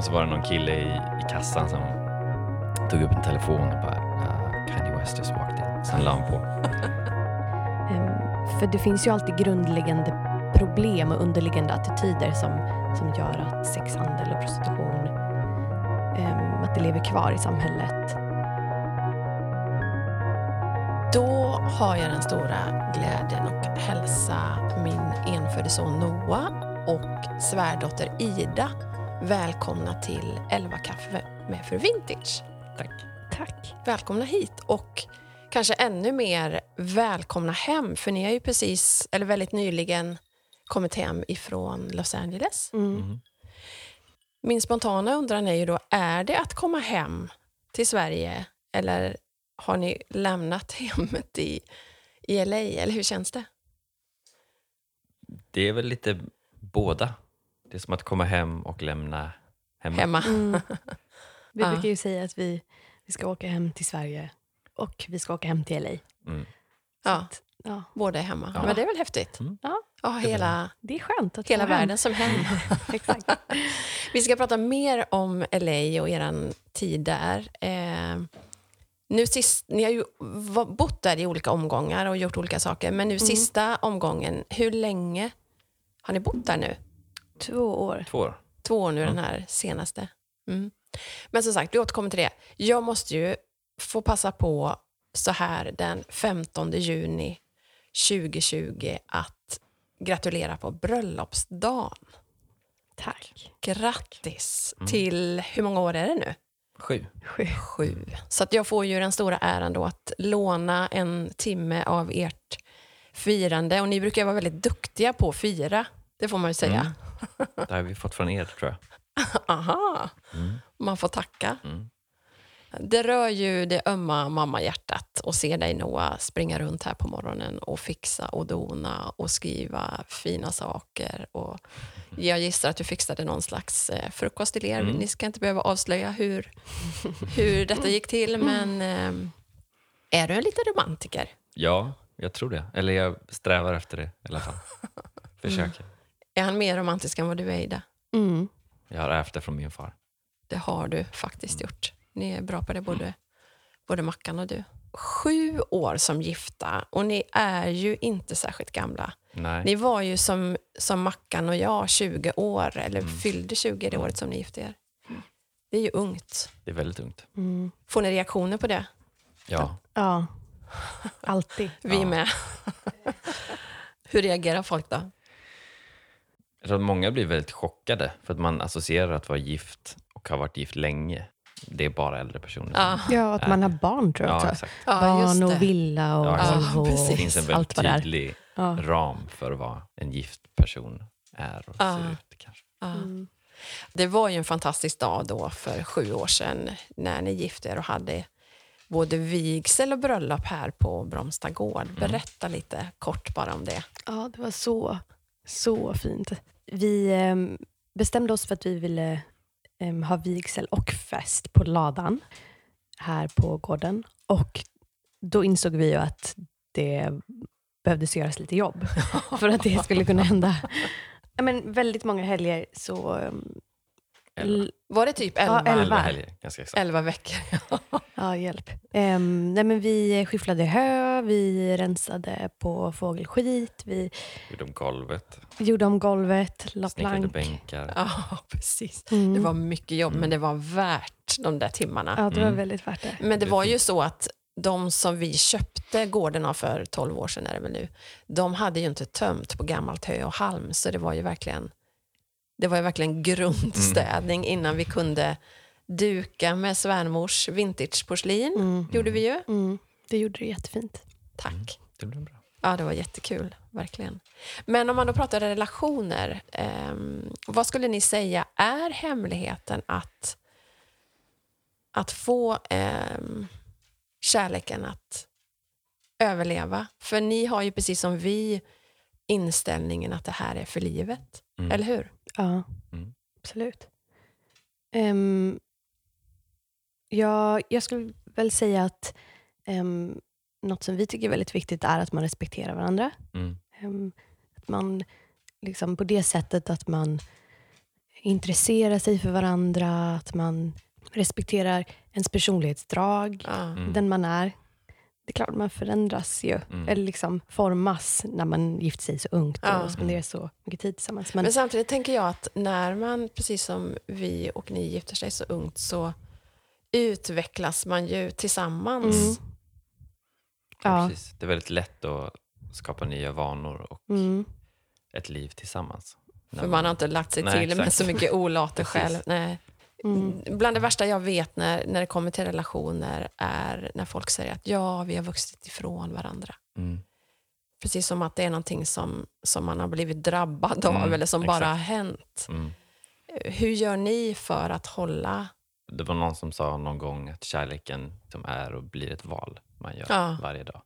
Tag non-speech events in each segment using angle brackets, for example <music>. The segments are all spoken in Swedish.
Och så var det någon kille i, i kassan som tog upp en telefon och bara uh, Kanye West just walked in. Sen la han på. <laughs> Ehm, för det finns ju alltid grundläggande problem och underliggande attityder som, som gör att sexhandel och prostitution ehm, att det lever kvar i samhället. Då har jag den stora glädjen att hälsa min enfödde son Noah och svärdotter Ida välkomna till 11 kaffe med för Vintage. Tack. Tack. Välkomna hit och kanske ännu mer välkomna hem för ni har ju precis, eller väldigt nyligen kommit hem ifrån Los Angeles. Mm. Mm. Min spontana undran är ju då, är det att komma hem till Sverige eller har ni lämnat <laughs> hemmet i, i LA? Eller hur känns det? Det är väl lite båda. Det är som att komma hem och lämna hemma. Hemma? Mm. <laughs> Vi Ja. brukar ju säga att vi, vi ska åka hem till Sverige och vi ska åka hem till LA. Mm. Ja, Ja, båda är hemma. Ja. Men det är väl häftigt? Mm. Ja. Ja, hela, det är skönt att hela vara hem. världen som hem. <laughs> Exakt. <laughs> Vi ska prata mer om LA och er tid där. Eh, nu sist, ni har ju bott där i olika omgångar och gjort olika saker, men nu sista omgången, hur länge har ni bott där nu? Två år. Två år. Två år nu, den här senaste. Mm. Men som sagt, vi återkommer till det. Jag måste ju få passa på så här den 15 juni 2020 att gratulera på bröllopsdagen. Tack. Grattis till, hur många år är det nu? Sju. Sju. Sju. Så att jag får ju den stora äran då att låna en timme av ert firande. Och ni brukar vara väldigt duktiga på att fira, det får man ju säga. Mm. <laughs> Det har vi fått från er tror jag. Aha, Mm. man får tacka. Mm. Det rör ju det ömma mammahjärtat att se dig Noah springa runt här på morgonen och fixa och dona och skriva fina saker. Och jag gissar att du fixade någon slags eh, frukost till er. Mm. Ni ska inte behöva avslöja hur, hur detta gick till, men eh, är du en liten romantiker? Ja, jag tror det. Eller jag strävar efter det i alla fall. <laughs> Försöker. Är han mer romantisk än vad du är, Ida? Mm. Jag har ärvt det från min far. Det har du faktiskt gjort. Ni är bra på det, både, både Mackan och du. Sju år som gifta och ni är ju inte särskilt gamla. Nej. Ni var ju som, som Mackan och jag 20 år, eller fyllde 20 det året som ni gifte er. Det är ju ungt. Det är väldigt ungt. Mm. Får ni reaktioner på det? Ja. Ja. Alltid. <laughs> Vi Ja. med. <laughs> Hur reagerar folk då? Jag tror att många blir väldigt chockade för att man associerar att vara gift och har varit gift länge. Det är bara äldre personer. Ja, Ja, att man har barn tror jag ja exakt. ja barn det. och villa och Ja. Volvo precis. Det finns en väldigt tydlig Ja. ram för vad en gift person är och Ja. ser ut. Kanske. Ja. Mm. Det var ju en fantastisk dag då för sju år sedan när ni gifte er och hade både vigsel och bröllop här på Bromsta gård. Berätta lite kort bara om det. Ja, det var så, så fint. Vi em, bestämde oss för att vi ville em, ha vigsel och fest på ladan här på gården. Och då insåg vi ju att det behövdes göras lite jobb <laughs> för att det skulle kunna hända. Men väldigt många helger så... Elva. Var det typ Ja, elva, elva. Elva helger, ganska exakt. elva veckor? <laughs> Ja, hjälp. Um, nej, men vi skyfflade hö, vi rensade på fågelskit, vi Gjorde om golvet, gjorde om golvet, la snickrade plank. bänkar. Ja, <laughs> precis. Mm. Det var mycket jobb, men det var värt de där timmarna. Ja, det var Mm. väldigt värt det. Men det var ju så att de som vi köpte gården av för 12 år sedan är det väl nu, de hade ju inte tömt på gammalt hö och halm, så det var ju verkligen, det var ju verkligen <laughs> grundstädning innan vi kunde duka med svärmors vintageporslin. Mm. gjorde vi ju. Mm. Det gjorde det jättefint. Tack. Det blev bra. Ja, det var jättekul, verkligen. Men om man då pratar relationer, ehm, vad skulle ni säga är hemligheten att, att få ehm, kärleken att överleva? För ni har ju precis som vi inställningen att det här är för livet, Mm. eller hur? Ja, Mm. absolut. Um, ja, jag skulle väl säga att um, något som vi tycker är väldigt viktigt är att man respekterar varandra. Mm. Ehm, att man liksom på det sättet att man intresserar sig för varandra, att man respekterar ens personlighetsdrag, Ja. Mm. den man är. Det är klart man förändras ju, Mm. eller liksom formas när man gifter sig så ungt Ja. och spenderar så mycket tid tillsammans. Men, Men samtidigt tänker jag att när man, precis som vi och ni gifter sig så ungt, så utvecklas man ju tillsammans. Mm. Ja. Ja. Precis. Det är väldigt lätt att skapa nya vanor och mm, ett liv tillsammans. För man har inte lagt sig Nej, till med exakt. så mycket olater <laughs> själv. Nej. Mm, Bland det värsta jag vet när, när det kommer till relationer är när folk säger att ja, vi har vuxit ifrån varandra. Mm. Precis som att det är någonting som, som man har blivit drabbad av Mm, eller som exakt. bara har hänt. Mm. Hur gör ni för att hålla... Det var någon som sa någon gång att kärleken som är och blir ett val man gör Ja. varje dag.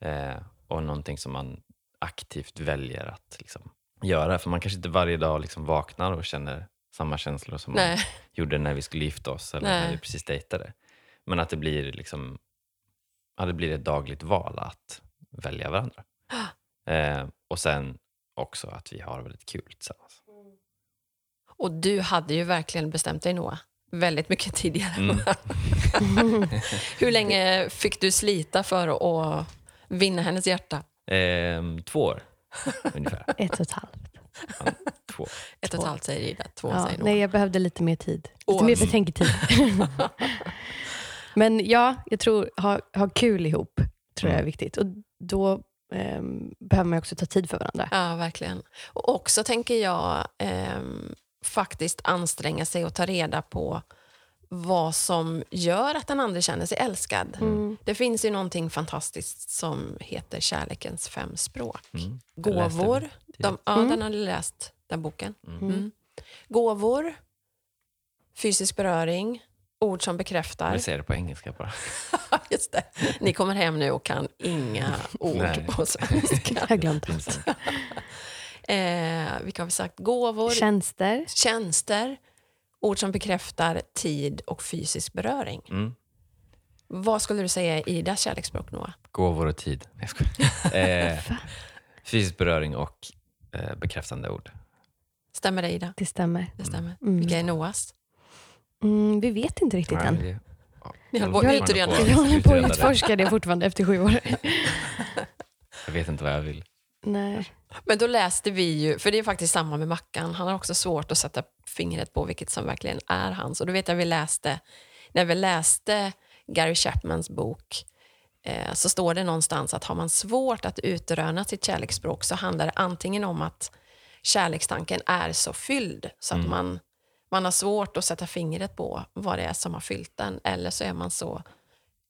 Eh, och någonting som man aktivt väljer att liksom, göra. För man kanske inte varje dag liksom vaknar och känner samma känslor som man Nej. gjorde när vi skulle gifta oss eller Nej. när vi precis dejtade. Men att det blir, liksom, ja, det blir ett dagligt val att välja varandra. <gasps> Eh, och sen också att vi har väldigt kul tillsammans. Och du hade ju verkligen bestämt dig, Noah. Väldigt mycket <laughs> tidigare. Mm. <laughs> Hur länge fick du slita för att vinna hennes hjärta? Eh, två år <laughs> ungefär. ett och ett halvt. Två. Ett och ett halvt säger Ida, två Ja, säger Noah. nej, jag behövde lite mer tid. Åh. Lite mer betänketid. <laughs> Men ja, jag tror ha, ha kul ihop tror jag är Mm. viktigt. Och då ehm, behöver man också ta tid för varandra. Ja, verkligen. Och också tänker jag ehm, faktiskt anstränga sig och ta reda på vad som gör att den andra känner sig älskad. Mm. Det finns ju någonting fantastiskt som heter kärlekens fem språk. Mm. Gåvor, de, ja, Mm. den har du läst, den boken. Mm. Mm. Gåvor, fysisk beröring, ord som bekräftar. vill säga det på engelska bara. <laughs> Just det. Ni kommer hem nu och kan inga <laughs> ord Nej. på svenska. Jag glömt allt. <laughs> Eh, vilka har vi sagt? Gåvor, Tjänster. tjänster, ord som bekräftar tid och fysisk beröring. Mm. Vad skulle du säga är Idas kärleksspråk, Noah? Gåvor och tid. Jag eh, fysisk beröring och eh, bekräftande ord. Stämmer det, Ida? Det stämmer. Det stämmer. Mm. Vilka är Noahs? Mm, vi vet inte riktigt Nej, än. det- Ni håller Jag på att håller utreda. på- Jag håller på att utforska det fortfarande efter sju år. Jag vet inte vad jag vill. Nej. Men då läste vi ju, för det är faktiskt samma med Mackan, han har också svårt att sätta fingret på vilket som verkligen är hans. Och då vet jag vi läste, när vi läste Gary Chapmans bok, eh, så står det någonstans att har man svårt att utröna sitt kärleksspråk så handlar det antingen om att kärlekstanken är så fylld så att Mm. man, man har svårt att sätta fingret på vad det är som har fyllt den, eller så är man så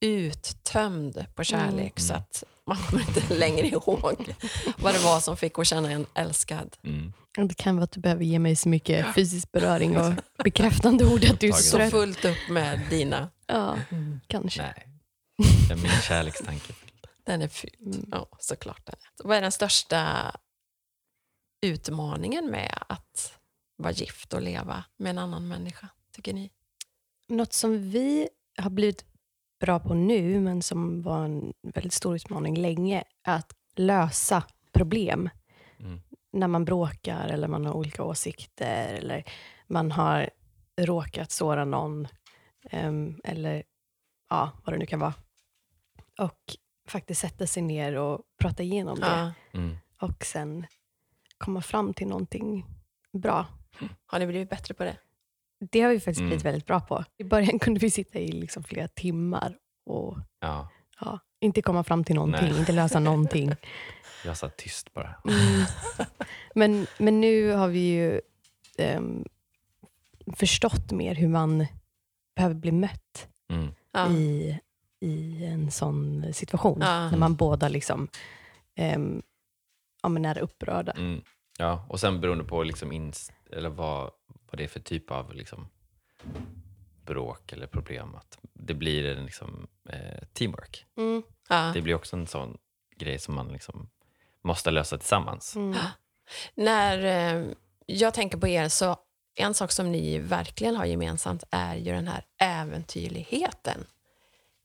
uttömd på kärlek så att man kommer inte <laughs> längre ihåg vad det var som fick att känna en älskad. Mm. Det kan vara att du behöver ge mig så mycket fysisk beröring och <laughs> bekräftande ord att du är så trött. fullt upp med dina. Ja, kanske. Nej, det är min kärlekstanke. Den är fylld. Mm. Ja, såklart den är. Vad är den största utmaningen med att vara gift och leva med en annan människa, tycker ni? Något som vi har blivit bra på nu, men som var en väldigt stor utmaning länge, är att lösa problem. Mm. När man bråkar eller man har olika åsikter eller man har råkat såra någon ehm, eller ja, vad det nu kan vara. Och faktiskt sätta sig ner och prata igenom det Ja. Mm. och sen komma fram till någonting bra. Har ni blivit bättre på det? Det har vi faktiskt Mm. blivit väldigt bra på. I början <laughs> kunde vi sitta i liksom flera timmar och Ja, ja, inte komma fram till någonting, Nej. inte lösa någonting. <laughs> jag satt tyst bara. Mm. Men, men nu har vi ju ehm, förstått mer hur man behöver bli mött Mm. Ja. i, i en sån situation. När man båda liksom, ehm, ja, men är upprörda. Mm. Ja, och sen beroende på liksom ins- eller vad, vad det är för typ av liksom bråk eller problem. Att det blir en liksom, eh, teamwork. Mm. Ja. Det blir också en sån grej som man liksom måste lösa tillsammans. Mm. När eh, jag tänker på er så en sak som ni verkligen har gemensamt är ju den här äventyrligheten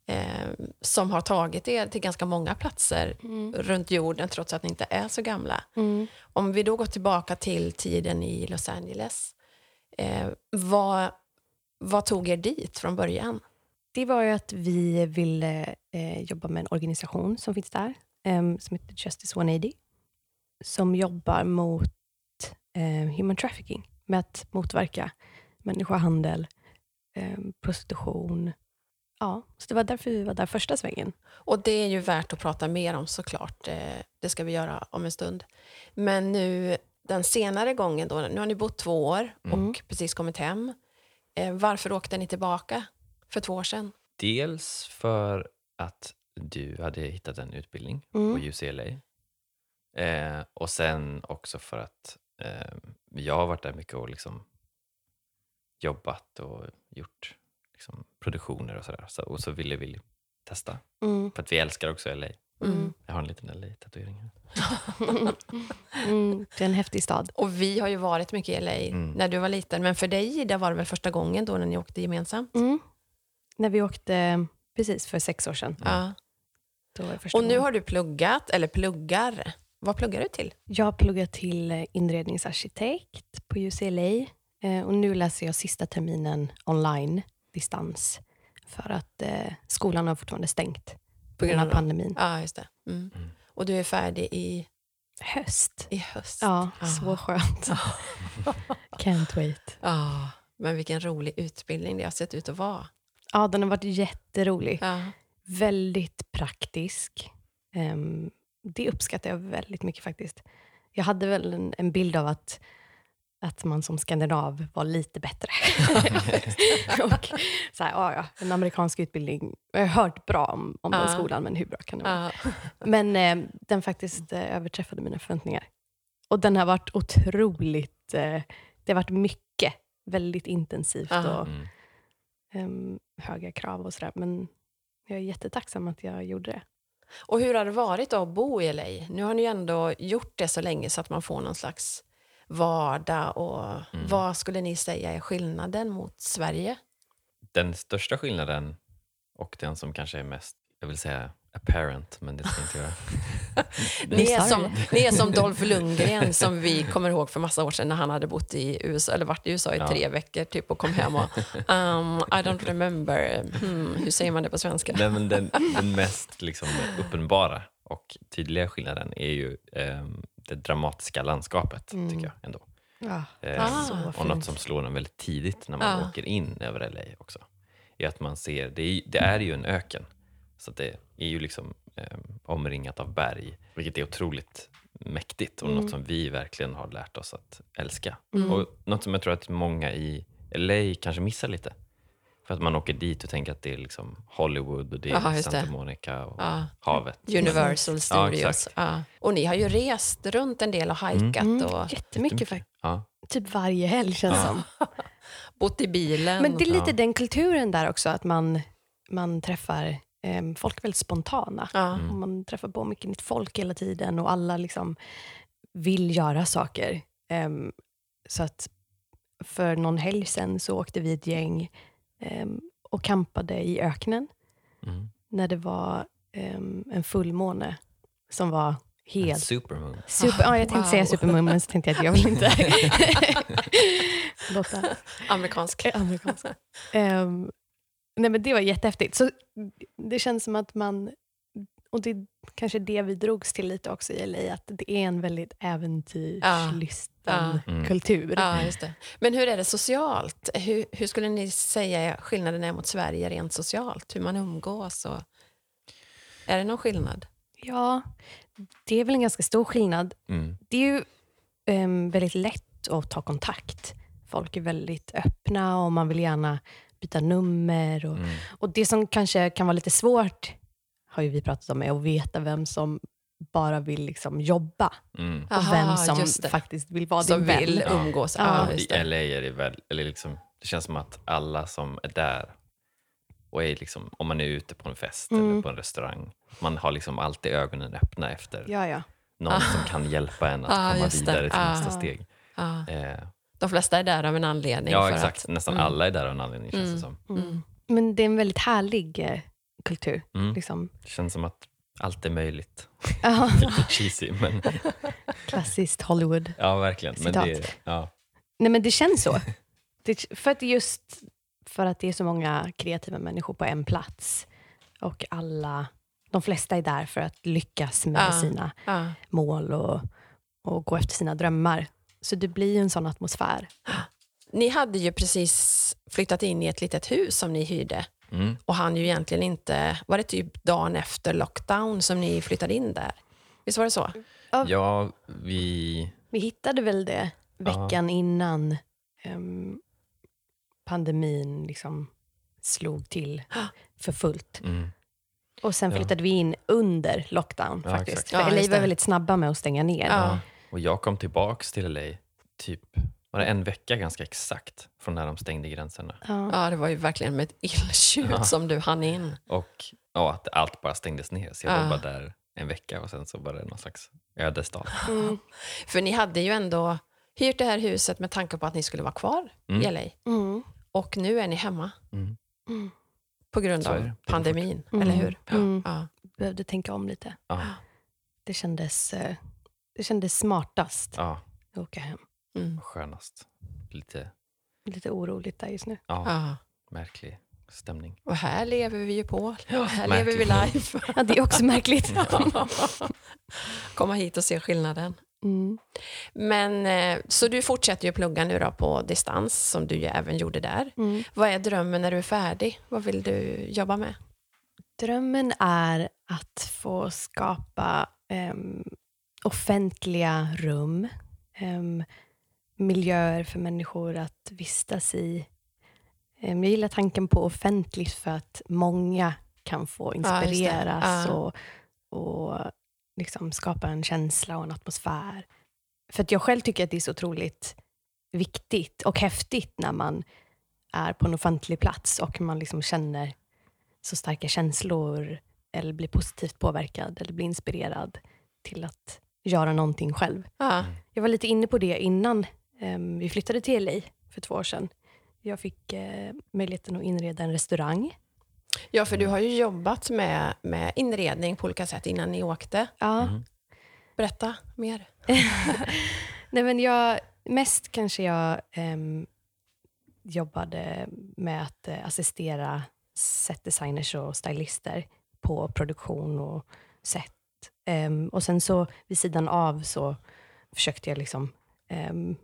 eh, som har tagit er till ganska många platser Mm. runt jorden trots att ni inte är så gamla. Mm. Om vi då går tillbaka till tiden i Los Angeles. Eh, vad, vad tog er dit från början? Det var ju att vi ville eh, jobba med en organisation som finns där, eh, som heter Justice 180, som jobbar mot eh, human trafficking, med att motverka människohandel, eh, prostitution. Ja, så det var därför vi var där första svängen. Och det är ju värt att prata mer om såklart. Eh, det ska vi göra om en stund. Men nu den senare gången då, nu har ni bott två år Mm. och precis kommit hem. Eh, varför åkte ni tillbaka för två år sedan? Dels för att du hade hittat en utbildning Mm. på UCLA. Eh, och sen också för att eh, jag har varit där mycket och liksom jobbat och gjort liksom, produktioner och sådär. Så, och så ville vi testa. Mm. För att vi älskar också LA. Mm. Jag har en liten LA-tatuering här. <laughs> Mm. Det är en häftig stad. Och vi har ju varit mycket i LA Mm. när du var liten. Men för dig, det var det väl första gången då när ni åkte gemensamt? Mm. När vi åkte, precis för sex år sedan. Ja. Då var det första Och nu gången. har du pluggat, eller pluggar. Vad pluggar du till? Jag pluggar till inredningsarkitekt på UCLA eh, och nu läser jag sista terminen online, distans, för att eh, skolan har fortfarande stängt på grund av pandemin. Ja, just det. Mm. Mm. Och du är färdig i, Höst. i höst? Ja, Ah. så skönt. <laughs> Can't wait. Ja, men vilken rolig utbildning det har sett ut att vara. Ja, den har varit jätterolig. Ja. Väldigt praktisk. Ehm, det uppskattar jag väldigt mycket faktiskt. Jag hade väl en, en bild av att, att man som skandinav var lite bättre. <laughs> <laughs> och så här, ja, ja, en amerikansk utbildning. Jag har hört bra om, om den skolan, men hur bra kan det vara? <laughs> Men eh, den faktiskt eh, överträffade mina förväntningar. Och den har varit otroligt... Eh, det har varit mycket, väldigt intensivt och Mm. ehm, höga krav och sådär. Men jag är jättetacksam att jag gjorde det. Och hur har det varit då att bo i LA? Nu har ni ju ändå gjort det så länge så att man får någon slags vardag. Och Mm. Vad skulle ni säga är skillnaden mot Sverige? Den största skillnaden och den som kanske är mest, jag vill säga apparent, men det ska jag inte göra. <laughs> Ni är, som, ni är som Dolph Lundgren som vi kommer ihåg för massa år sedan när han hade bott i USA, eller varit i USA i Ja. tre veckor typ och kom hem och um, I don't remember. Hmm, hur säger man det på svenska? Nej, men den, den mest liksom, uppenbara och tydliga skillnaden är ju ehm, det dramatiska landskapet, Mm. tycker jag ändå. Ja. Eh, Ah. Och något som slår en väldigt tidigt när man Ah. åker in över LA också, är att man ser, det är, det är ju en öken, så det är ju liksom ehm, omringat av berg, vilket är otroligt mäktigt och Mm. något som vi verkligen har lärt oss att älska. Mm. Och något som jag tror att många i LA kanske missar lite. För att man åker dit och tänker att det är liksom Hollywood och det är just Santa det. Monica och Ja. havet. Universal Ja, Studios. exakt. Ja, Och ni har ju rest runt en del och hajkat Mm, och jättemycket faktiskt. Ja. Typ varje helg känns Ja. som. <laughs> bott i bilen. Men det är lite Ja. den kulturen där också, att man, man träffar um, folk väldigt spontana. ja. Mm. Och man träffar på mycket nytt folk hela tiden och alla liksom vill göra saker. Ehm, så att för någon helg sen så åkte vi ett gäng och campade i öknen Mm. när det var ehm, en fullmåne som var En helt supermoon. Super, ja, jag tänkte Wow. säga supermoon, men så tänkte jag att jag vill inte <laughs> låta Amerikansk. <laughs> amerikansk. Ehm, nej, men det var jättehäftigt. Så det känns som att man, och det är kanske det vi drogs till lite också i LA, att det är en väldigt äventyrslysten Ja. Mm. kultur. Ja, just det. Men hur är det socialt? Hur, hur skulle ni säga skillnaden är mot Sverige rent socialt? Hur man umgås? Och... Är det någon skillnad? Ja, det är väl en ganska stor skillnad. Mm. Det är ju ehm, väldigt lätt att ta kontakt. Folk är väldigt öppna och man vill gärna byta nummer. Och, Mm. och Det som kanske kan vara lite svårt, har ju vi pratat om, är att veta vem som bara vill liksom jobba Mm. och Aha, vem som faktiskt vill vara Som din vän. vill umgås? Ja. Ja, I det. LA är det väl, eller liksom, det känns som att alla som är där och är liksom, om man är ute på en fest Mm. eller på en restaurang, man har liksom alltid ögonen öppna efter Ja, ja. någon som kan hjälpa en att Ah, komma just det. vidare till Ah. nästa steg. Ja. Eh, De flesta är där av en anledning. ja, för exakt. Att, Nästan Mm. alla är där av en anledning känns Mm. det som. Mm. Men det är en väldigt härlig eh, kultur. Mm. Liksom. Det känns som att allt är möjligt. Ja, <laughs> Lite cheesy, men <laughs> klassiskt Hollywood. ja, verkligen. Men Citat. det, ja. Nej, men det känns så. <laughs> Det, för att just för att det är så många kreativa människor på en plats och alla, de flesta är där för att lyckas med Ja. sina Ja. mål och, och gå efter sina drömmar. Så det blir ju en sån atmosfär. <gasps> Ni hade ju precis flyttat in i ett litet hus som ni hyrde Mm. och han ju egentligen inte, var det typ dagen efter lockdown som ni flyttade in där? Visst var det så? Ja, vi... Vi hittade väl det veckan innan em, pandemin liksom slog till <gasps> för fullt. Mm. Och sen Ja. flyttade vi in under lockdown Ja, faktiskt. exakt. För Ja, LA var väldigt snabba med att stänga ner. Ja. Och jag kom tillbaks till LA typ, var det en vecka ganska exakt från när de stängde gränserna. Ja. Ja, det var ju verkligen med ett illtjut Ja. som du hann in. Och ja, att allt bara stängdes ner. Så jag Ja. var bara där en vecka och sen så var det någon slags ödesdag. Mm. <laughs> För ni hade ju ändå hyrt det här huset med tanke på att ni skulle vara kvar Mm. i LA. Mm. Och nu är ni hemma Mm. Mm. på grund av det. Pandemin, Mm. eller hur? Mm. Ja. Behövde tänka om lite. Ja, Det kändes, eh, det kändes smartast ja, att åka hem. Mm. skönast. Lite Lite oroligt där just nu. ja, Ja. märklig stämning. Och här lever vi ju på. här märkligt. lever vi live. <laughs> Ja, det är också märkligt. <laughs> Komma hit och se skillnaden. Mm. Men, eh, så du fortsätter ju plugga nu då på distans, som du ju även gjorde där. Mm. Vad är drömmen när du är färdig? Vad vill du jobba med? Drömmen är att få skapa em, offentliga rum, em, miljöer för människor att vistas i. Em, jag gillar tanken på offentligt för att många kan få Ja, inspireras Ja. och, och liksom skapa en känsla och en atmosfär. För att jag själv tycker att det är så otroligt viktigt och häftigt när man är på en offentlig plats och man liksom känner så starka känslor eller blir positivt påverkad eller blir inspirerad till att göra någonting själv. Ja. Jag var lite inne på det innan vi flyttade till LA för två år sedan. Jag fick eh, möjligheten att inreda en restaurang. ja, för du har ju jobbat med, med inredning på olika sätt innan ni åkte. Ja. Mm. Berätta mer. <laughs> Nej, men jag, mest kanske jag em, jobbade med att eh, assistera setdesigners och stylister på produktion och set. Em, och sen så vid sidan av så försökte jag liksom em,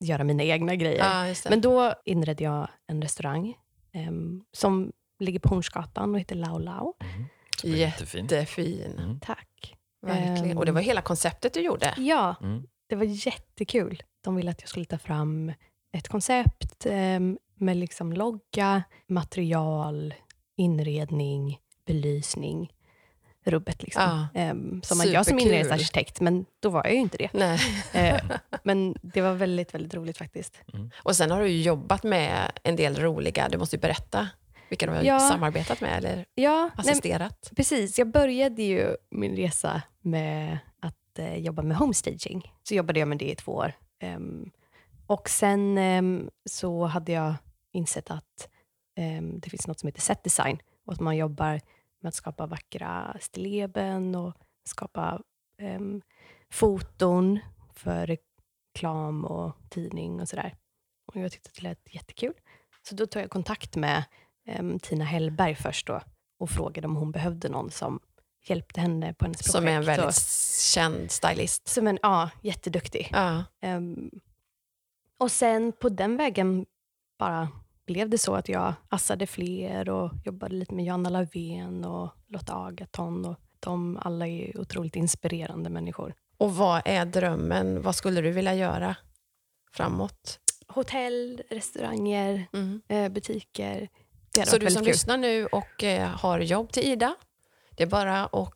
göra mina egna grejer. Ja. Men då inredde jag en restaurang em, som ligger på Hornsgatan och heter Lau Lau. Mm. Jättefin. Jättefin. Mm. Tack. Verkligen. Ehm. Och det var hela konceptet du gjorde. Ja, Mm. det var jättekul. De ville att jag skulle ta fram ett koncept em, med liksom logga, material, inredning, belysning. Rubbet liksom. Ja. Em, som att jag som inredningsarkitekt, men då var jag ju inte det. Nej. Eh, men det var väldigt, väldigt roligt faktiskt. Och sen har du ju jobbat med en del roliga, du måste ju berätta vilka du har Ja. samarbetat med eller Ja, nej, assisterat. precis. Jag började ju min resa med att eh, jobba med homestaging. Så jobbade jag med det i två år. Em, och sen em, så hade jag insett att det finns något som heter set design och att man jobbar med att skapa vackra stilleben och skapa em, foton för reklam och tidning och sådär. Och jag tyckte att det lät jättekul. Så då tog jag kontakt med em, Tina Hellberg först då och frågade om hon behövde någon som hjälpte henne på hennes projekt. Som är en väldigt Och, känd stylist. som en, ja, jätteduktig. Ja. Ehm, och sen på den vägen bara blev det så att jag assade fler och jobbade lite med Joanna Lavén och Lotta Agaton. Och de alla är otroligt inspirerande människor. Och vad är drömmen? Vad skulle du vilja göra framåt? Hotell, restauranger, Mm. eh, butiker. Så du som kul. lyssnar nu och eh, har jobb till Ida, det är bara att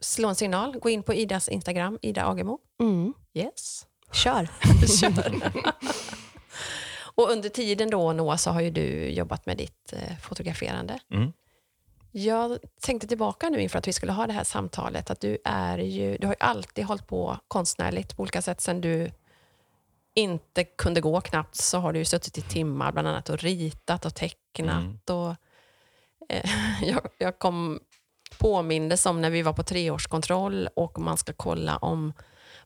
slå en signal. Gå in på Idas Instagram, Ida Agemo. Mm. Yes. Kör. <laughs> Kör. <laughs> och under tiden då, Noah, så har ju du jobbat med ditt eh, fotograferande. Mm. Jag tänkte tillbaka nu inför att vi skulle ha det här samtalet, att du är ju, du har ju alltid hållit på konstnärligt på olika sätt sen du inte kunde gå knappt så har du ju suttit i timmar bland annat och ritat och tecknat. Och, eh, <laughs> jag, jag kom påmindes om när vi var på treårskontroll och man ska kolla om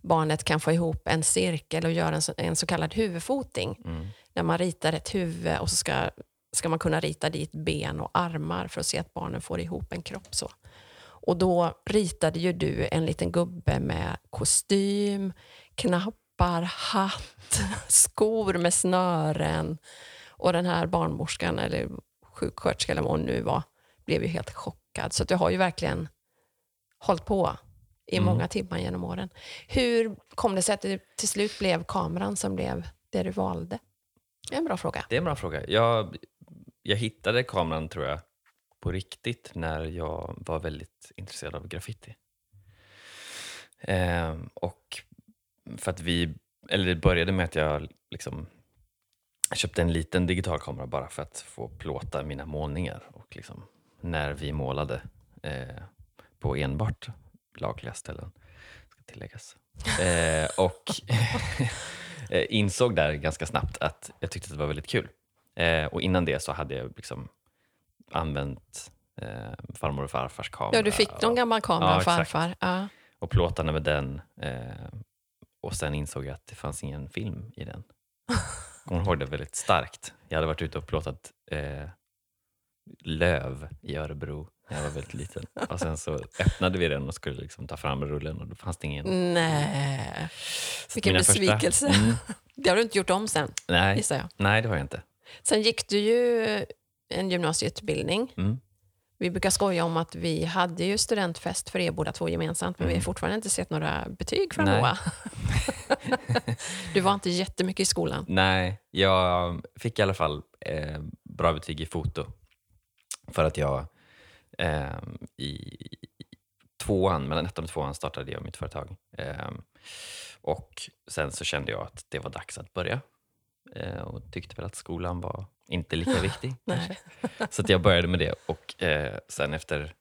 barnet kan få ihop en cirkel och göra en så, en så kallad huvudfoting. Mm. När man ritar ett huvud och så ska, ska man kunna rita dit ben och armar för att se att barnen får ihop en kropp. så. Och då ritade ju du en liten gubbe med kostym, knappar, hatt, <laughs> skor med snören. Och den här barnmorskan, eller sjuksköterskan eller vad hon nu var, blev ju helt chockad. Så du har ju verkligen hållit på i Mm. många timmar genom åren. Hur kom det sig att det till slut blev kameran som blev det du valde? Det är en bra fråga. Det är en bra fråga. Jag, jag hittade kameran, tror jag, på riktigt när jag var väldigt intresserad av graffiti. Ehm, och för att vi, eller det började med att jag liksom köpte en liten digital kamera bara för att få plåta mina målningar. Och liksom, när vi målade eh, på enbart lagliga ställen, ska tilläggas. Eh, och eh, <laughs> insåg där ganska snabbt att jag tyckte att det var väldigt kul. Eh, och innan det så hade jag liksom använt eh, farmor och farfars kamera. Ja, du fick någon och, gammal kamera Ja, av farfar. Ja. och plåtade med den. Eh, och sen insåg jag att det fanns ingen film i den. Kommer ihåg det väldigt starkt. Jag hade varit ute och plåtat eh, löv i Örebro när jag var väldigt liten. Och sen så öppnade vi den och skulle liksom ta fram rullen och då fanns det ingen. Nej, Så vilken besvikelse. mm, det har du inte gjort om sen, nej, gissar jag. nej, det har jag inte. Sen gick du ju en gymnasieutbildning. Mm. Vi brukar skoja om att vi hade ju studentfest för er båda två gemensamt, men vi har Mm. fortfarande inte sett några betyg från. Noah. <laughs> du var inte jättemycket i skolan. Nej, jag fick i alla fall eh, bra betyg i foto. För att jag i tvåan, mellan ettan och tvåan startade jag mitt företag. Eh, och sen så kände jag att det var dags att börja. Eh, och tyckte väl att skolan var inte lika <laughs> viktig. Så att jag började med det och eh, sen efter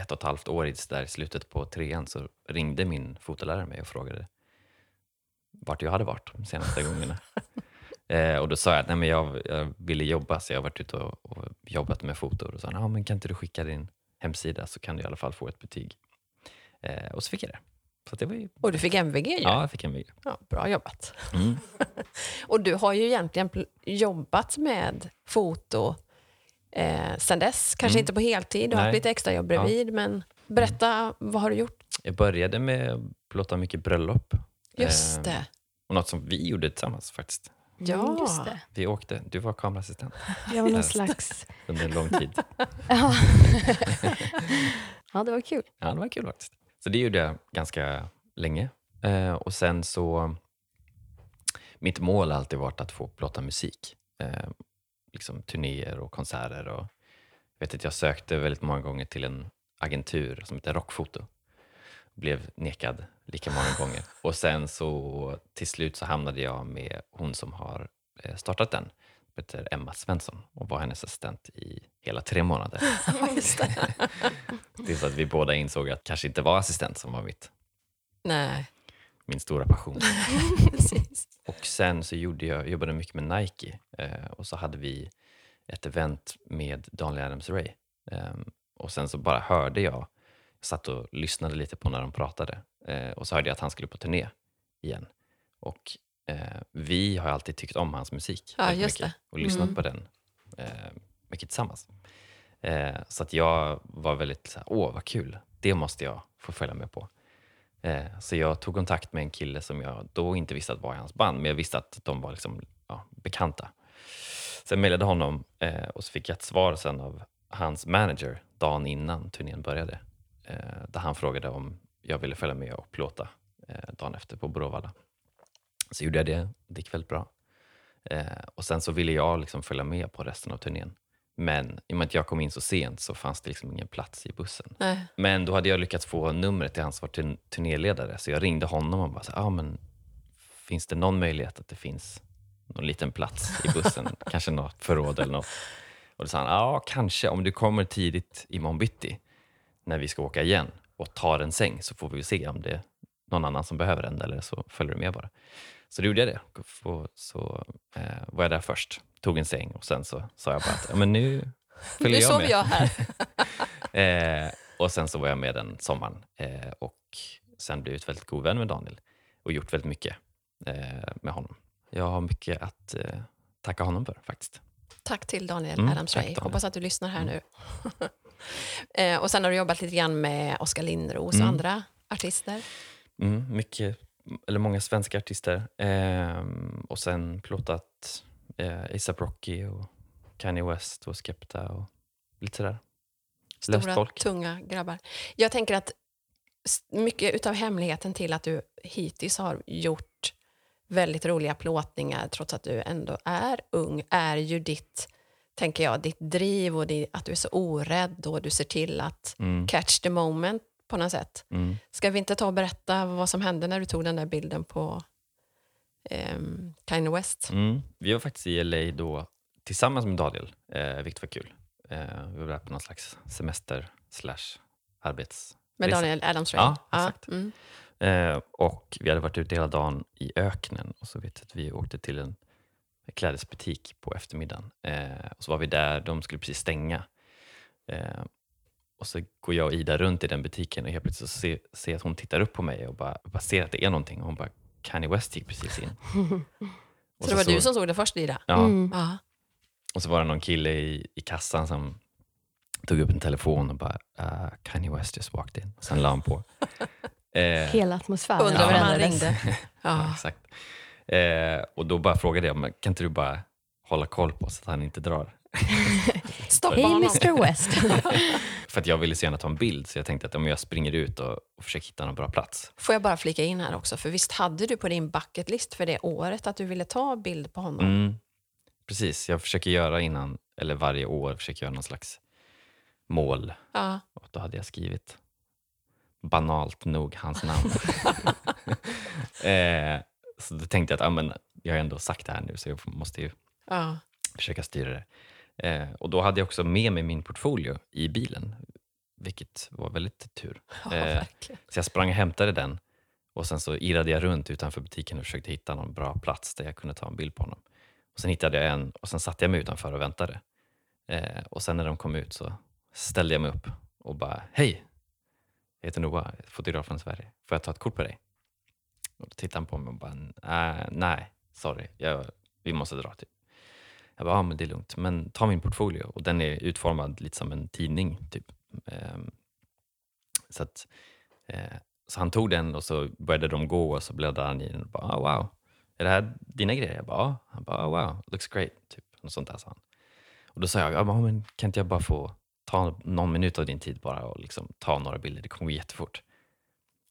ett och ett halvt år i, där slutet på trean så ringde min fotolärare mig och frågade vart jag hade varit de senaste gångerna. <laughs> Eh, och då sa jag att nej, men jag, jag ville jobba så jag har varit ute och, och jobbat med foto. Och då sa han, ah, men kan inte du skicka din hemsida så kan du i alla fall få ett betyg. Eh, och så fick jag det. Så det var ju, Och du fick MVG ju. ja, jag fick video. Ja, bra jobbat. Mm. <laughs> Och du har ju egentligen jobbat med foto eh, sen dess. Kanske Mm. inte på heltid, du har haft lite extrajobb bredvid. Men berätta, vad har du gjort? Jag började med att plåta mycket bröllop. Just Eh, det. Och något som vi gjorde tillsammans faktiskt. Ja. Mm, just det. Vi åkte, du var kamerassistent Jag var någon slags... under en lång tid. <laughs> Ja. <laughs> ja, det var kul. Ja, det var kul faktiskt. Så det gjorde jag ganska länge. Eh, och sen så, mitt mål har alltid varit att få plåta musik. Eh, liksom turnéer och konserter. Och, jag vet att jag sökte väldigt många gånger till en agentur som heter Rockfoto. Blev nekad lika många gånger. Och sen så till slut så hamnade jag med hon som har eh, startat den. Heter Emma Svensson och var hennes assistent i hela tre månader. <laughs> Just det. <laughs> Tills att vi båda insåg att kanske inte var assistent som var mitt, Nej, min stora passion. <laughs> Och sen så gjorde jag, jobbade jag mycket med Nike eh, och så hade vi ett event med Daniel Adams-Ray. Ehm, och sen så bara hörde jag satt och lyssnade lite på när de pratade eh, och så hörde jag att han skulle på turné igen. Och eh, vi har alltid tyckt om hans musik Ja, mycket det. och lyssnat Mm. på den eh, mycket tillsammans. Eh, så att jag var väldigt så här, åh vad kul, det måste jag få följa med på. Eh, så jag tog kontakt med en kille som jag då inte visste att var i hans band, men jag visste att de var liksom, ja, bekanta. Jag mejlade honom eh, och så fick jag ett svar sen av hans manager dagen innan turnén började. Eh, där han frågade om jag ville följa med och plåta eh, dagen efter på Bråvalla. Så gjorde jag det, det gick väldigt bra. Eh, och sen så ville jag liksom följa med på resten av turnén. Men i och med att jag kom in så sent så fanns det liksom ingen plats i bussen. Nej. Men då hade jag lyckats få numret till han som var turnéledare, så jag ringde honom och bara så, ah, men finns det någon möjlighet att det finns någon liten plats i bussen? <laughs> kanske något förråd eller något. Och då sa han, ja kanske om du kommer tidigt imorgon bitti när vi ska åka igen och tar en säng så får vi se om det är någon annan som behöver den eller så följer du med bara. Så då gjorde jag det. Och Så eh, var jag där först, tog en säng och sen så sa jag bara att men nu <laughs> följer Nu jag sover med. jag här. <laughs> <laughs> Eh, och sen så var jag med den sommaren eh, och sen blivit väldigt god vän med Daniel och gjort väldigt mycket eh, med honom. Jag har mycket att eh, tacka honom för faktiskt. Tack till Daniel Mm, Adams Ray. Hoppas att du lyssnar här nu. Eh, och sen har du jobbat lite grann med Oskar Lindros och Mm. andra artister. Mm, mycket, eller många svenska artister. Ehm, och sen plåtat eh, A$AP Rocky och Kanye West och Skepta och lite sådär. Stora, tunga grabbar. Jag tänker att mycket utav hemligheten till att du hittills har gjort väldigt roliga plåtningar trots att du ändå är ung är ju ditt, tänker jag, ditt driv och det, att du är så orädd och du ser till att Mm, catch the moment på något sätt. mm. Ska vi inte ta och berätta vad som hände när du tog den där bilden på um, Kanye West? Mm. Vi var faktiskt i LA då tillsammans med Daniel, eh, vilket var kul. Eh, vi var där på någon slags semester slash arbets... Med. Daniel Adams Ray? Ja, exakt. mm. Eh, och vi hade varit ute hela dagen i öknen och så vet jag att vi åkte till en klädesbutik på eftermiddagen. Eh, och så var vi där, de skulle precis stänga. Eh, och så går jag och Ida runt i den butiken och helt plötsligt så ser, ser jag att hon tittar upp på mig och bara, bara ser att det är någonting. Och hon bara, Kanye West gick precis in. <laughs> Och Så det var såg- du som såg det först, Ida? Ja, Mm. Ja. och så var det någon kille i, i kassan som tog upp en telefon och bara, uh, Kanye West just walked in. Och sen la han på. <laughs> Eh, Hela atmosfären Undrar vem han ringde. Ja, Ja. exakt. Eh, och då bara frågade jag, men kan inte du bara hålla koll på så att han inte drar? <laughs> Stoppa Hej. Mr West. <laughs> För att jag ville så gärna ta en bild, så jag tänkte att om jag springer ut och, och försöker hitta någon bra plats. Får jag bara flika in här också, för visst hade du på din bucket list för det året att du ville ta bild på honom? Mm, precis, jag försöker göra innan, eller varje år, försöker göra någon slags mål. Ja. Och då hade jag skrivit banalt nog hans namn. <laughs> eh, så då tänkte jag att ah, men, jag har ändå sagt det här nu, så jag måste ju Ja. försöka styra det. Eh, och då hade jag också med mig min portfolio i bilen, vilket var väldigt tur. ja, Eh. Så jag sprang och hämtade den och sen så irrade jag runt utanför butiken och försökte hitta någon bra plats där jag kunde ta en bild på honom. Och Sen hittade jag en och sen satte jag mig utanför och väntade. Eh, och sen när de kom ut så ställde jag mig upp och bara Hej! Jag heter Noah, fotograf från Sverige. Får jag ta ett kort på dig? Och då tittade han på mig och bara "Äh, Nej, sorry, jag, vi måste dra. Typ. Jag bara, ja men det är lugnt. Men ta min portfolio och den är utformad lite som en tidning. typ. Ehm, så att eh, så han tog den och så började de gå och så bläddrade han i den och bara, oh, wow, är det här dina grejer? Jag bara, ja. Han bara, oh, wow, looks great. Typ. Något sånt där sa han. Och då sa jag, ja, men kan inte jag bara få ta någon minut av din tid bara och liksom ta några bilder? Det kommer gå jättefort.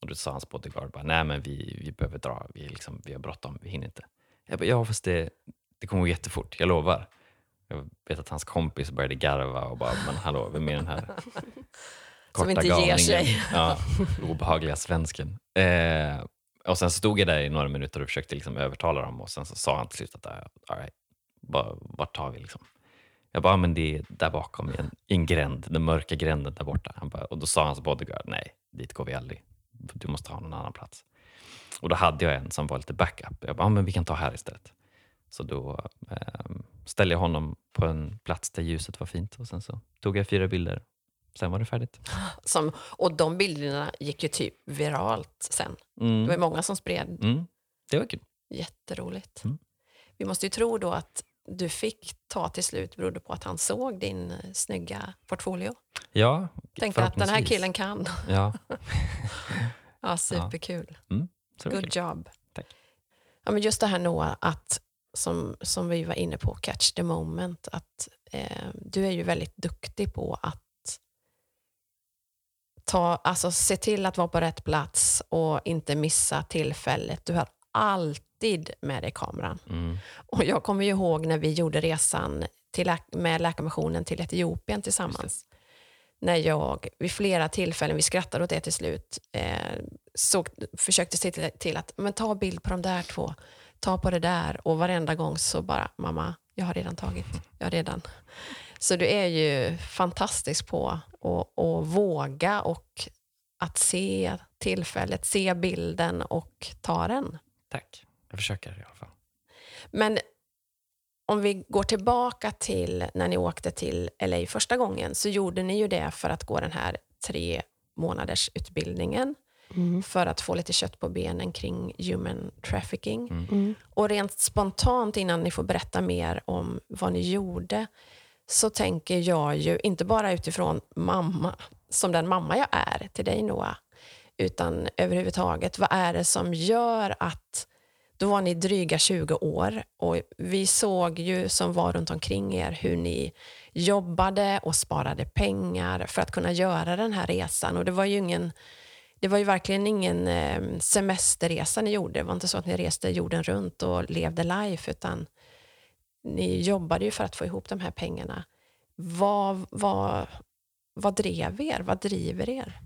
Och då sa hans bodyguard bara, nej men vi, vi behöver dra, vi, liksom, vi har bråttom, vi hinner inte. Jag bara, ja fast det, det kommer gå jättefort, jag lovar. Jag vet att hans kompis började garva och bara, men hallå, vem är den här <laughs> Som inte ger sig. Ja, obehagliga svensken. Eh, och sen stod jag där i några minuter och försökte liksom övertala dem och sen så sa han till slut att "Ah, all right, bara, vart tar vi liksom? Jag bara, "Ah, men det är där bakom i en, i en gränd, den mörka gränden där borta. Han bara, och då sa hans bodyguard, nej, dit går vi aldrig. Du måste ha någon annan plats. Och då hade jag en som var lite backup. Jag bara, "Ah, men vi kan ta här istället. Så då eh, ställde jag honom på en plats där ljuset var fint och sen så tog jag fyra bilder. Sen var det färdigt. <gasps> Som, och de bilderna gick ju typ viralt sen. Mm. Det var många som spred. Mm. Det var kul. Jätteroligt. Mm. Vi måste ju tro då att du fick ta till slut berodde på att han såg din eh, snygga portfolio. Ja, Tänkte att den här killen kan. Ja, <laughs> Ja, superkul. det var Good job. Tack. Ja, men just det här Noah, att som, som vi var inne på, catch the moment, att eh, du är ju väldigt duktig på att ta, alltså, se till att vara på rätt plats och inte missa tillfället. Du har alltid med dig kameran. Mm. Och jag kommer ju ihåg när vi gjorde resan till, med Läkarmissionen till Etiopien tillsammans. När jag vid flera tillfällen, vi skrattade åt det till slut, eh, såg, försökte se till, till att men ta bild på de där två, ta på det där och varenda gång så bara, mamma, jag har redan tagit, jag har redan. Så du är ju fantastisk på att, att våga och att se tillfället, se bilden och ta den. Tack. Jag försöker i alla fall. Men om vi går tillbaka till när ni åkte till LA första gången så gjorde ni ju det för att gå den här tre månaders utbildningen. Mm. för att få lite kött på benen kring human trafficking. Mm. Och rent spontant, innan ni får berätta mer om vad ni gjorde, så tänker jag ju inte bara utifrån mamma, som den mamma jag är till dig Noah, utan överhuvudtaget, vad är det som gör att då var ni dryga 20 år och vi såg ju som var runt omkring er hur ni jobbade och sparade pengar för att kunna göra den här resan. Och det var ju ingen det var ju verkligen ingen eh, semesterresa ni gjorde. Det var inte så att ni reste jorden runt och levde life, utan ni jobbade ju för att få ihop de här pengarna. Vad, vad, vad drev er? Vad driver er?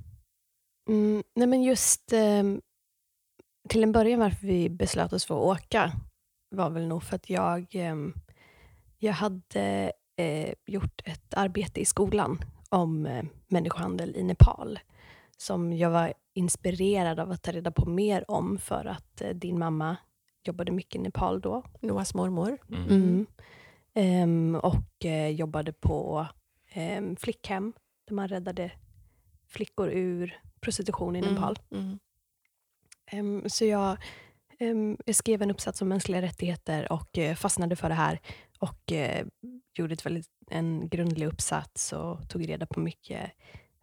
Mm, nej men just ehm, till en början varför vi beslöt oss för att åka var väl nog för att jag, ehm, jag hade eh, gjort ett arbete i skolan om eh, människohandel i Nepal som jag var inspirerad av att ta reda på mer om för att eh, din mamma jobbade mycket i Nepal då. Noahs mormor? Mm. Mm. Ehm, och eh, jobbade på um, flickhem där man räddade flickor ur prostitution i Nepal. Mm. Ehm, så jag, jag skrev en uppsats om mänskliga rättigheter och eh, fastnade för det här och eh, gjorde ett väldigt, en grundlig uppsats och tog reda på mycket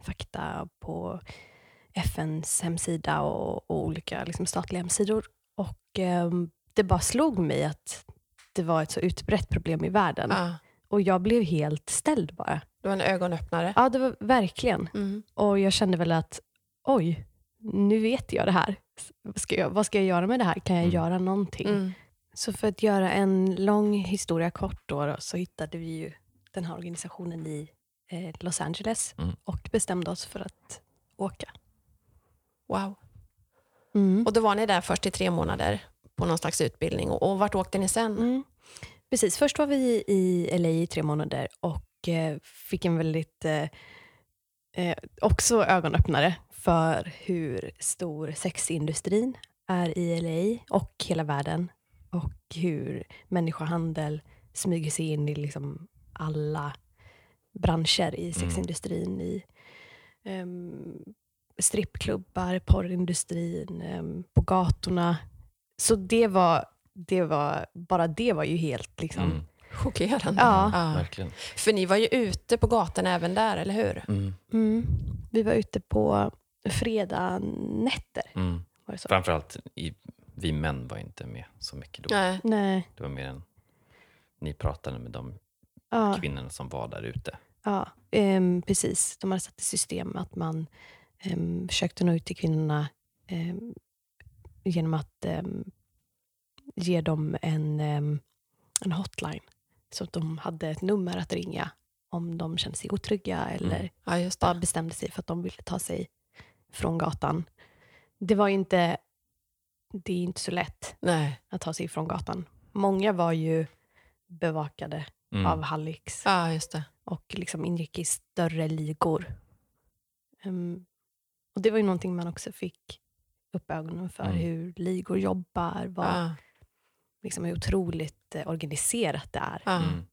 fakta på FNs hemsida och, och olika liksom, statliga hemsidor. Och ehm, det bara slog mig att det var ett så utbrett problem i världen. Ah, Och jag blev helt ställd bara. det var en ögonöppnare. Ja, det var verkligen. Mm. Och jag kände väl att oj, nu vet jag det här. Vad ska jag, vad ska jag göra med det här? Kan jag Mm. göra någonting? Mm. Så för att göra en lång historia kort då, då, så hittade vi ju den här organisationen i eh, Los Angeles Mm. och bestämde oss för att åka. Wow. Och då var ni där först i tre månader på någon slags utbildning. Och, och vart åkte ni sen? Mm. Precis, först var vi i LA i tre månader och eh, fick en väldigt, eh, eh, också ögonöppnare för hur stor sexindustrin är i LA och hela världen. Och hur människohandel smyger sig in i liksom alla branscher i sexindustrin. I um, strippklubbar, porrindustrin, em, på gatorna. Så det var, det var, bara det var ju helt liksom, Mm. Chockerande. Ja. Verkligen. För ni var ju ute på gatorna även där, eller hur? Mm. Mm. Vi var ute på fredag nätter. Mm. Var det så? Framförallt i, vi män var inte med så mycket då. Nej. Nej. Det var mer än ni pratade med de Ja, kvinnorna som var där ute. ja ehm, precis. De hade satt i system att man um, försökte nå ut till kvinnorna ehm, genom att ge dem en, en hotline. Så att de hade ett nummer att ringa om de kände sig otrygga eller Mm. Ja, just bara bestämde sig för att de ville ta sig från gatan. Det var ju inte, det är inte så lätt Nej. att ta sig ifrån gatan. Många var ju bevakade Mm. av Hallix Ja, just det. och liksom ingick i större ligor. Ehm, och Det var ju någonting man också fick upp ögonen för, Mm. hur ligor jobbar, vad, Ja. liksom hur otroligt eh, organiserat det är. Ja. Mm.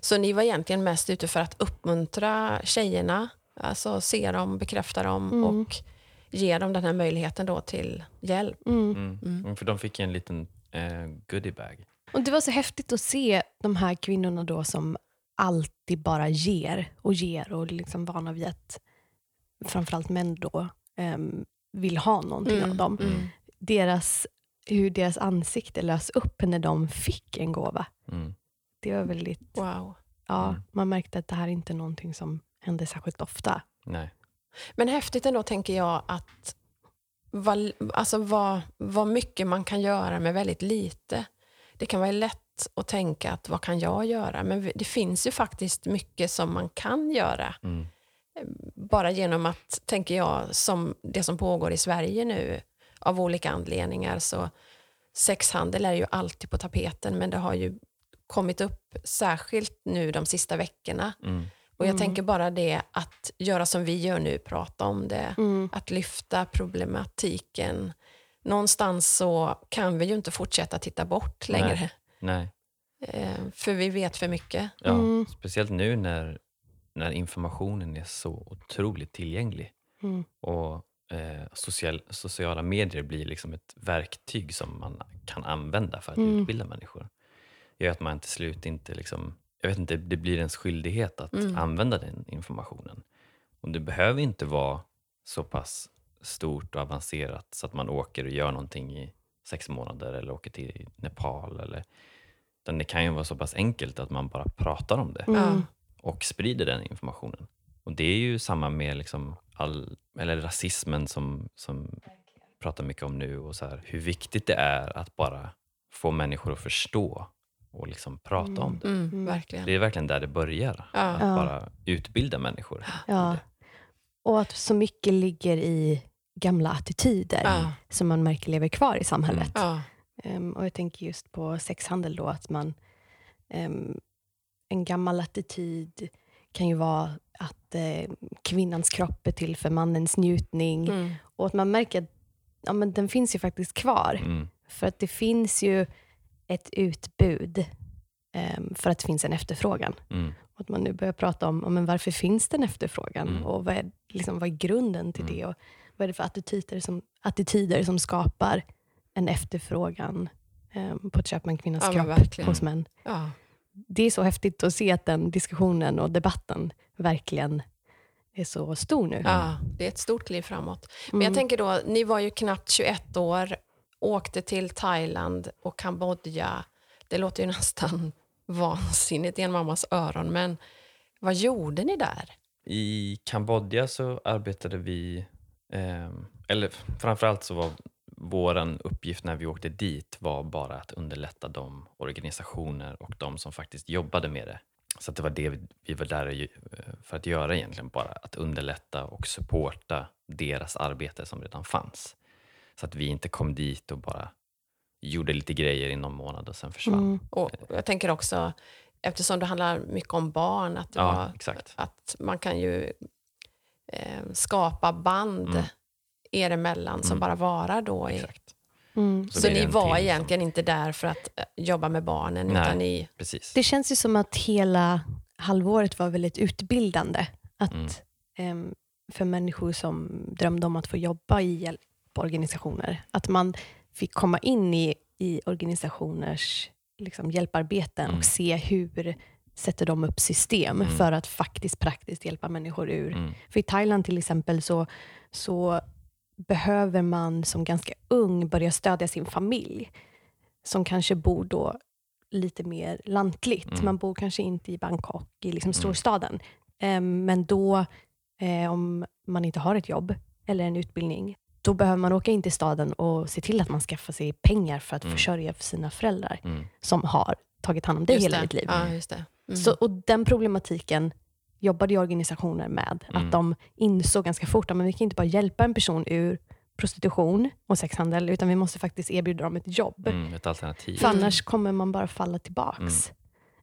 Så ni var egentligen mest ute för att uppmuntra tjejerna, alltså se dem, bekräfta dem Mm. och ge dem den här möjligheten då till hjälp. Mm. Mm. Mm. Mm, För de fick ju en liten eh, goodiebag. Och Det var så häftigt att se de här kvinnorna då som alltid bara ger och ger och liksom vana vid att framförallt män då em, vill ha någonting av dem. Mm. Deras, hur deras ansikte lös upp när de fick en gåva. Mm. Det var väldigt, Wow. ja, Mm. man märkte att det här är inte någonting som händer särskilt ofta. Nej. Men häftigt ändå tänker jag att vad, alltså vad, vad mycket man kan göra med väldigt lite. Det kan vara lätt att tänka att vad kan jag göra? Men det finns ju faktiskt mycket som man kan göra. Mm. Bara genom att, tänker jag, som det som pågår i Sverige nu av olika anledningar så sexhandel är ju alltid på tapeten men det har ju kommit upp särskilt nu de sista veckorna. Mm. Och jag Mm. tänker bara det att göra som vi gör nu, prata om det, Mm. att lyfta problematiken. Någonstans så kan vi ju inte fortsätta titta bort Nej. längre. Nej. Eh, för vi vet för mycket. Ja, Mm. Speciellt nu när, när informationen är så otroligt tillgänglig. Mm. Och eh, social, sociala medier blir liksom ett verktyg som man kan använda för att Mm. utbilda människor. gör att man till slut inte liksom, jag vet inte, det blir ens skyldighet att Mm. använda den informationen. Och det behöver inte vara så pass stort och avancerat så att man åker och gör någonting i sex månader eller åker till Nepal. Eller, utan det kan ju vara så pass enkelt att man bara pratar om det Mm. Och sprider den informationen. Och det är ju samma med liksom all, eller rasismen som, som pratar mycket om nu och så här, hur viktigt det är att bara få människor att förstå och liksom prata om det. Mm, Mm. verkligen. Det är verkligen där det börjar. Ja. Att Ja. bara utbilda människor. Ja. Och att så mycket ligger i gamla attityder Ja. som man märker lever kvar i samhället. Ja. Ehm, och jag tänker just på sexhandel då, att man... ehm, en gammal attityd kan ju vara att eh, kvinnans kropp är till för mannens njutning. Mm. Och att man märker att ja, men den finns ju faktiskt kvar. Mm. För att det finns ju ett utbud ehm, för att det finns en efterfrågan. Mm. Och att man nu börjar prata om, om men varför finns det en efterfrågan Mm. och vad är, liksom, vad är grunden till Mm. det och vad är det för attityder som, attityder som skapar en efterfrågan ehm, på att köpa en kvinnas Ja, kropp hos män. Ja. Det är så häftigt att se att den diskussionen och debatten verkligen är så stor nu. ja, det är ett stort kliv framåt. Men jag Mm. tänker då, ni var ju knappt 21 år, åkte till Thailand och Kambodja. Det låter ju <laughs> nästan vansinnigt i en mammas öron, men vad gjorde ni där? I Kambodja så arbetade vi, eh, eller framförallt så var vår uppgift när vi åkte dit var bara att underlätta de organisationer och de som faktiskt jobbade med det. Så att det var det vi, var där eh, för att göra egentligen, bara att underlätta och supporta deras arbete som redan fanns. Så att vi inte kom dit och bara gjorde lite grejer i någon månad och sen försvann. Mm. Och jag tänker också, eftersom det handlar mycket om barn, att, Ja, var, att man kan ju eh, skapa band Mm. er emellan som Mm. bara varar då. I, exakt. Mm. Så så ni var till som- egentligen inte där för att eh, jobba med barnen, Nej. utan ni... Precis. Det känns ju som att hela halvåret var väldigt utbildande. Att, Mm. ehm, för människor som drömde om att få jobba i hjälporganisationer. Att man fick komma in i, i organisationers liksom, hjälparbeten Mm. och se hur sätter de upp system Mm. för att faktiskt praktiskt hjälpa människor ur. Mm. För i Thailand till exempel så, så behöver man som ganska ung börja stödja sin familj. Som kanske bor då lite mer lantligt. Mm. Man bor kanske inte i Bangkok, i liksom storstaden. Em, men då, eh, om man inte har ett jobb eller en utbildning, då behöver man åka in till staden och se till att man skaffar sig pengar för att Mm. försörja för sina föräldrar Mm. som har tagit hand om dig Just hela det. ditt liv. Ja, just det. Mm. Så, och den problematiken jobbade ju organisationer med. Mm. Att de insåg ganska fort att vi kan inte bara hjälpa en person ur prostitution och sexhandel, utan vi måste faktiskt erbjuda dem ett jobb. Mm. Ett alternativ. För Mm. annars kommer man bara falla tillbaks.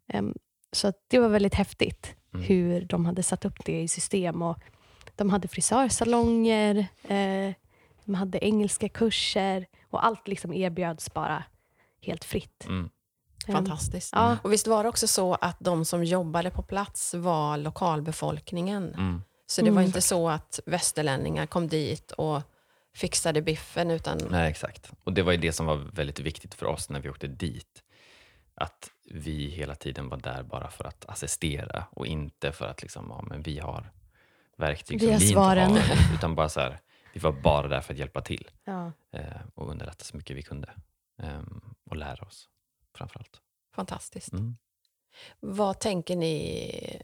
Em, så att det var väldigt häftigt Mm. hur de hade satt upp det i system. Och de hade frisörsalonger, eh, de hade engelska kurser och allt liksom erbjöds bara helt fritt. Mm. Em, Fantastiskt. Ja, Och visst var det också så att de som jobbade på plats var lokalbefolkningen? Mm. Så det var Mm. inte så att västerlänningar kom dit och fixade biffen, utan... Nej, exakt. Och det var ju det som var väldigt viktigt för oss när vi åkte dit. Att vi hela tiden var där bara för att assistera och inte för att liksom, ja, men vi har verktyg Vi som svaren. inte har. <laughs> Utan bara så här, vi var bara där för att hjälpa till ja. eh, och underlätta så mycket vi kunde. Ehm, och lära oss framförallt. Fantastiskt. Mm. Vad tänker ni...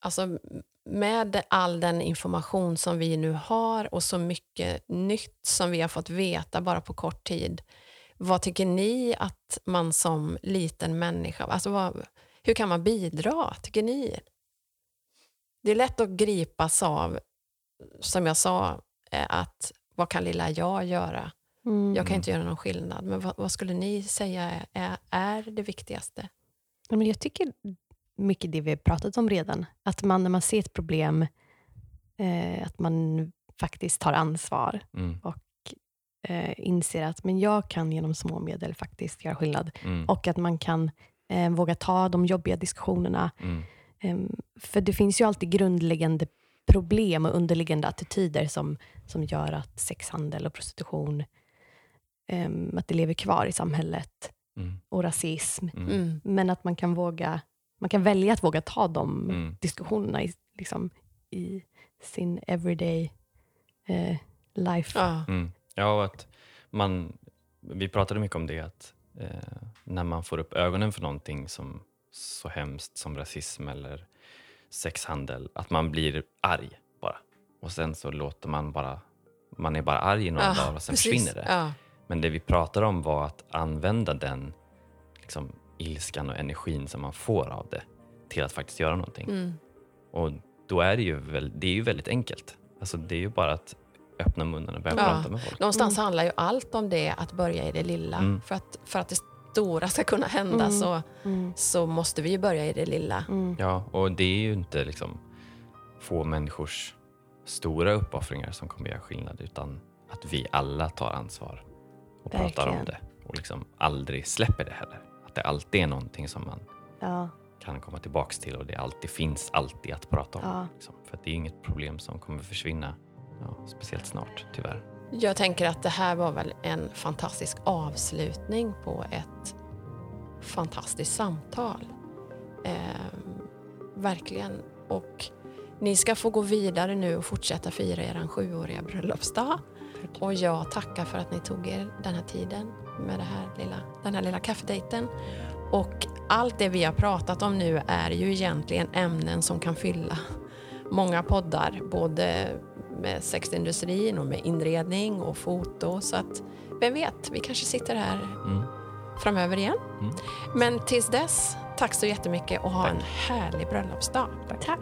Alltså, med all den information som vi nu har och så mycket nytt som vi har fått veta bara på kort tid. Vad tycker ni att man som liten människa... Alltså vad, hur kan man bidra, tycker ni? Det är lätt att gripas av, som jag sa, eh, att vad kan lilla jag göra? Mm. Jag kan inte göra någon skillnad. Men vad, vad skulle ni säga är, är det viktigaste? Ja, men jag tycker mycket det vi har pratat om redan. Att man när man ser ett problem, eh, att man faktiskt tar ansvar Mm. eh, inser att men jag kan genom små medel faktiskt göra skillnad. Mm. Och att man kan eh, våga ta de jobbiga diskussionerna. Mm. Em, för det finns ju alltid grundläggande problem och underliggande attityder som, som gör att sexhandel och prostitution um, att det lever kvar i samhället Mm. och rasism. Mm. Mm. Men att man kan våga man kan välja att våga ta de Mm. diskussionerna i, liksom, i sin everyday eh, life. Ja. Mm. Ja, och att man, vi pratade mycket om det, att eh, när man får upp ögonen för någonting som så hemskt som rasism eller sexhandel, att man blir arg bara. Och sen så låter man bara, man är bara arg i några Ja, dagar och sen precis. försvinner det. Ja. Men det vi pratade om var att använda den liksom, ilskan och energin som man får av det till att faktiskt göra någonting. Mm. Och då är det ju, väl, det är ju väldigt enkelt. Alltså, det är ju bara att öppna munnen och börja Ja. prata med folk. Någonstans handlar ju allt om det, att börja i det lilla. Mm. För, att, för att det stora ska kunna hända Mm. så, Mm. så måste vi ju börja i det lilla. Mm. Ja, och det är ju inte liksom få människors stora uppoffringar som kommer göra skillnad utan att vi alla tar ansvar och pratar om Verkligen. det och liksom aldrig släpper det heller. Att det alltid är någonting som man Ja, kan komma tillbaks till och det alltid finns alltid att prata om. ja. Liksom. För att det är inget problem som kommer försvinna ja, speciellt snart, tyvärr. Jag tänker att det här var väl en fantastisk avslutning på ett fantastiskt samtal. Ehm, verkligen. Och ni ska få gå vidare nu och fortsätta fira er sjuåriga bröllopsdag. Och jag tackar för att ni tog er den här tiden med här lilla, den här lilla kaffedejten. Och allt det vi har pratat om nu är ju egentligen ämnen som kan fylla många poddar, både med sexindustrin och med inredning och foto. Så att, vem vet, vi kanske sitter här Mm. framöver igen. Mm. Men tills dess, tack så jättemycket och ha Tack. en härlig bröllopsdag. Tack.